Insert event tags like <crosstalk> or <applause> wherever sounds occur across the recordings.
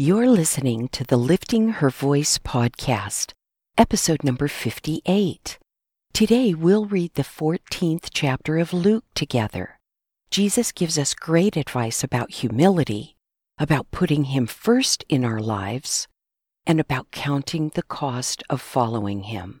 You're listening to the Lifting Her Voice podcast, episode number 58. Today we'll read the 14th chapter of Luke together. Jesus gives us great advice about humility, about putting Him first in our lives, and about counting the cost of following Him.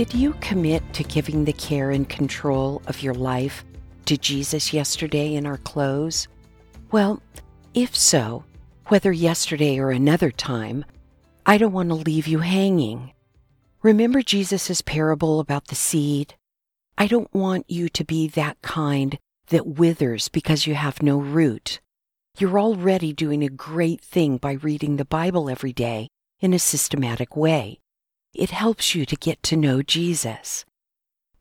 Did you commit to giving the care and control of your life to Jesus yesterday in our close? Well, if so, whether yesterday or another time, I don't want to leave you hanging. Remember Jesus' parable about the seed? I don't want you to be that kind that withers because you have no root. You're already doing a great thing by reading the Bible every day in a systematic way. It helps you to get to know Jesus.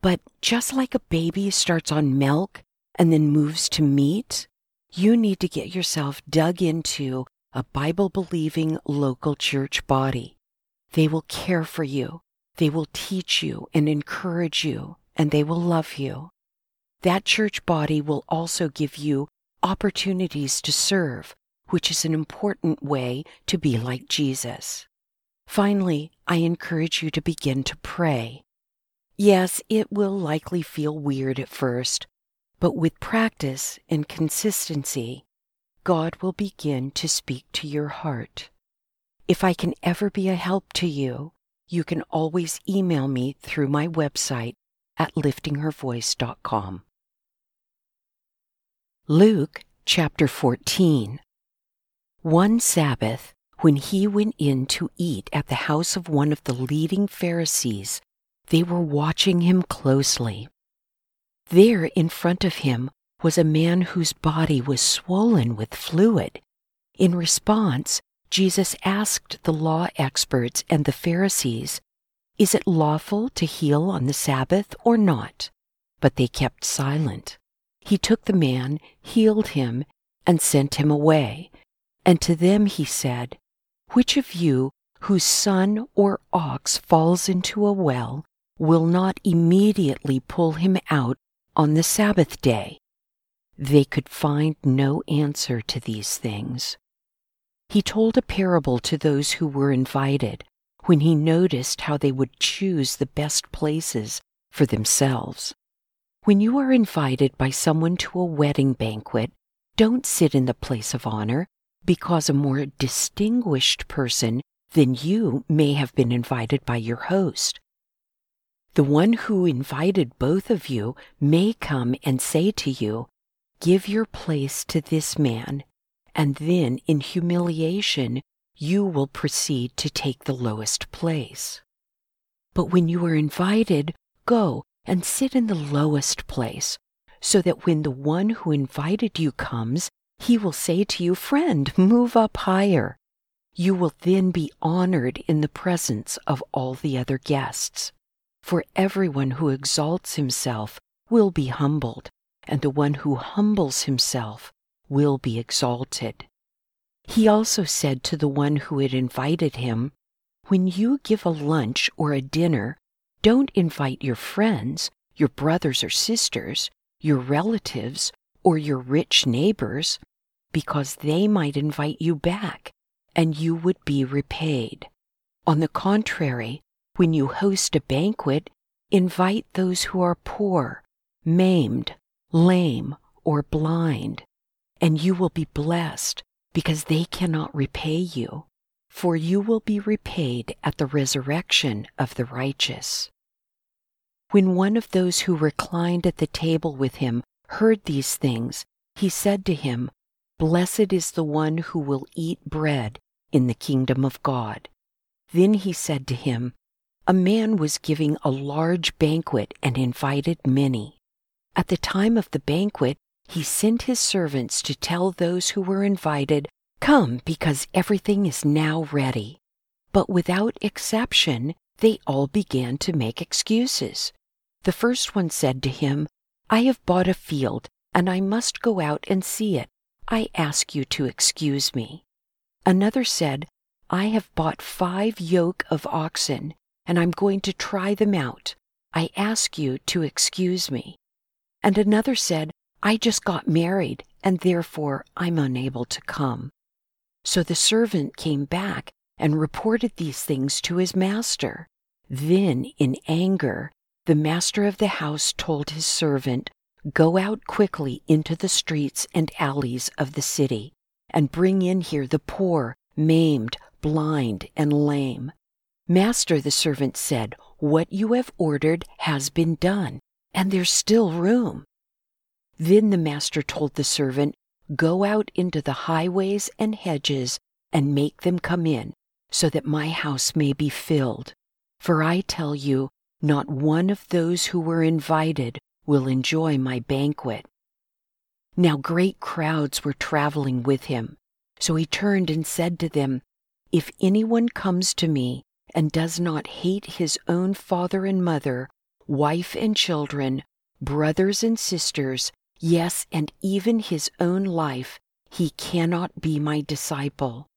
But just like a baby starts on milk and then moves to meat, you need to get yourself dug into a Bible believing local church body. They will care for you, they will teach you and encourage you, and they will love you. That church body will also give you opportunities to serve, which is an important way to be like Jesus. Finally, I encourage you to begin to pray. Yes, it will likely feel weird at first, but with practice and consistency, God will begin to speak to your heart. If I can ever be a help to you, you can always email me through my website at liftinghervoice.com. Luke chapter 14. One Sabbath, when he went in to eat at the house of one of the leading Pharisees, they were watching him closely. There in front of him was a man whose body was swollen with fluid. In response, Jesus asked the law experts and the Pharisees, Is it lawful to heal on the Sabbath or not? But they kept silent. He took the man, healed him, and sent him away. And to them he said, which of you, whose son or ox falls into a well, will not immediately pull him out on the Sabbath day? They could find no answer to these things. He told a parable to those who were invited when he noticed how they would choose the best places for themselves. When you are invited by someone to a wedding banquet, don't sit in the place of honor because a more distinguished person than you may have been invited by your host. The one who invited both of you may come and say to you, Give your place to this man, and then in humiliation you will proceed to take the lowest place. But when you are invited, go and sit in the lowest place, so that when the one who invited you comes, he will say to you, Friend, move up higher. You will then be honored in the presence of all the other guests. For everyone who exalts himself will be humbled, and the one who humbles himself will be exalted. He also said to the one who had invited him, When you give a lunch or a dinner, don't invite your friends, your brothers or sisters, your relatives, or your rich neighbors, because they might invite you back and you would be repaid. On the contrary, when you host a banquet, invite those who are poor, maimed, lame, or blind, and you will be blessed because they cannot repay you, for you will be repaid at the resurrection of the righteous. When one of those who reclined at the table with him heard these things, he said to him, Blessed is the one who will eat bread in the kingdom of God. Then he said to him, A man was giving a large banquet and invited many. At the time of the banquet, he sent his servants to tell those who were invited, Come, because everything is now ready. But without exception, they all began to make excuses. The first one said to him, I have bought a field, and I must go out and see it. I ask you to excuse me. Another said, I have bought five yoke of oxen, and I'm going to try them out. I ask you to excuse me. And another said, I just got married, and therefore I'm unable to come. So the servant came back and reported these things to his master. Then, in anger, the master of the house told his servant, Go out quickly into the streets and alleys of the city, and bring in here the poor, maimed, blind, and lame. Master, the servant said, What you have ordered has been done, and there's still room. Then the master told the servant, Go out into the highways and hedges and make them come in, so that my house may be filled. For I tell you, not one of those who were invited will enjoy my banquet. Now great crowds were traveling with him. So he turned and said to them, If anyone comes to me and does not hate his own father and mother, wife and children, brothers and sisters, yes, and even his own life, he cannot be my disciple.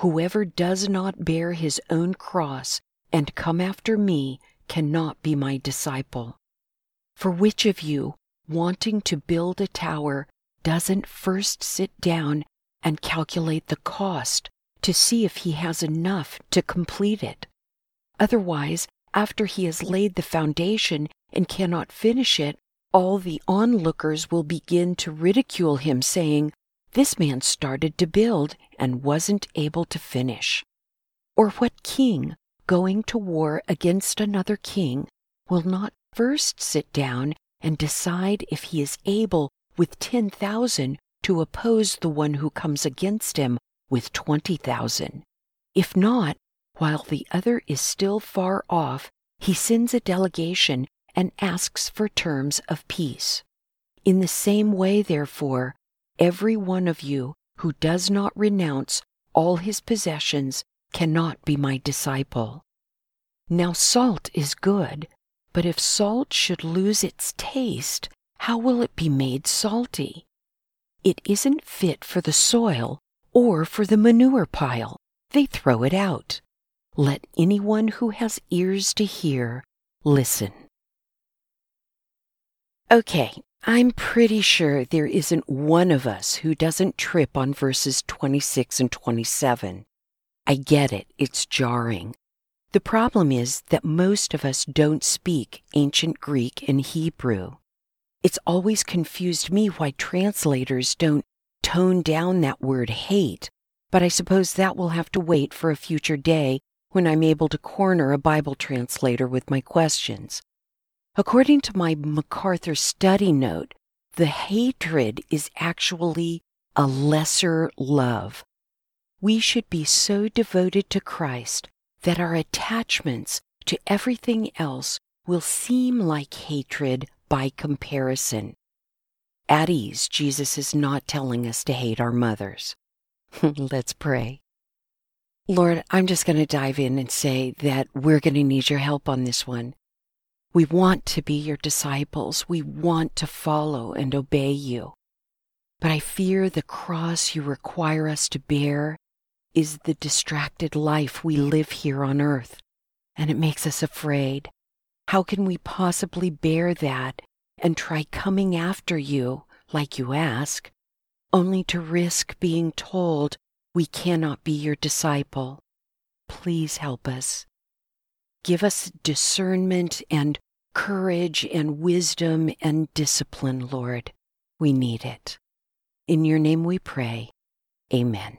Whoever does not bear his own cross and come after me cannot be my disciple. For which of you, wanting to build a tower, doesn't first sit down and calculate the cost to see if he has enough to complete it? Otherwise, after he has laid the foundation and cannot finish it, all the onlookers will begin to ridicule him, saying, This man started to build and wasn't able to finish. Or what king, going to war against another king, will not first sit down and decide if he is able with 10,000 to oppose the one who comes against him with 20,000? If not, while the other is still far off, he sends a delegation and asks for terms of peace. In the same way, therefore, every one of you who does not renounce all his possessions cannot be my disciple. Now, salt is good, but if salt should lose its taste, how will it be made salty? It isn't fit for the soil or for the manure pile. They throw it out. Let anyone who has ears to hear listen. Okay, I'm pretty sure there isn't one of us who doesn't trip on verses 26 and 27. I get it, it's jarring. The problem is that most of us don't speak ancient Greek and Hebrew. It's always confused me why translators don't tone down that word hate, but I suppose that will have to wait for a future day when I'm able to corner a Bible translator with my questions. According to my MacArthur study note, the hatred is actually a lesser love. We should be so devoted to Christ that our attachments to everything else will seem like hatred by comparison. At ease, Jesus is not telling us to hate our mothers. <laughs> Let's pray. Lord, I'm just going to dive in and say that we're going to need your help on this one. We want to be your disciples. We want to follow and obey you. But I fear the cross you require us to bear is the distracted life we live here on earth, and it makes us afraid. How can we possibly bear that and try coming after you, like you ask, only to risk being told we cannot be your disciple? please help us. Give us discernment and courage and wisdom and discipline, Lord. We need it. In your name we pray. Amen.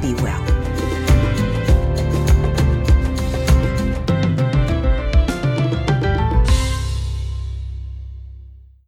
Be well.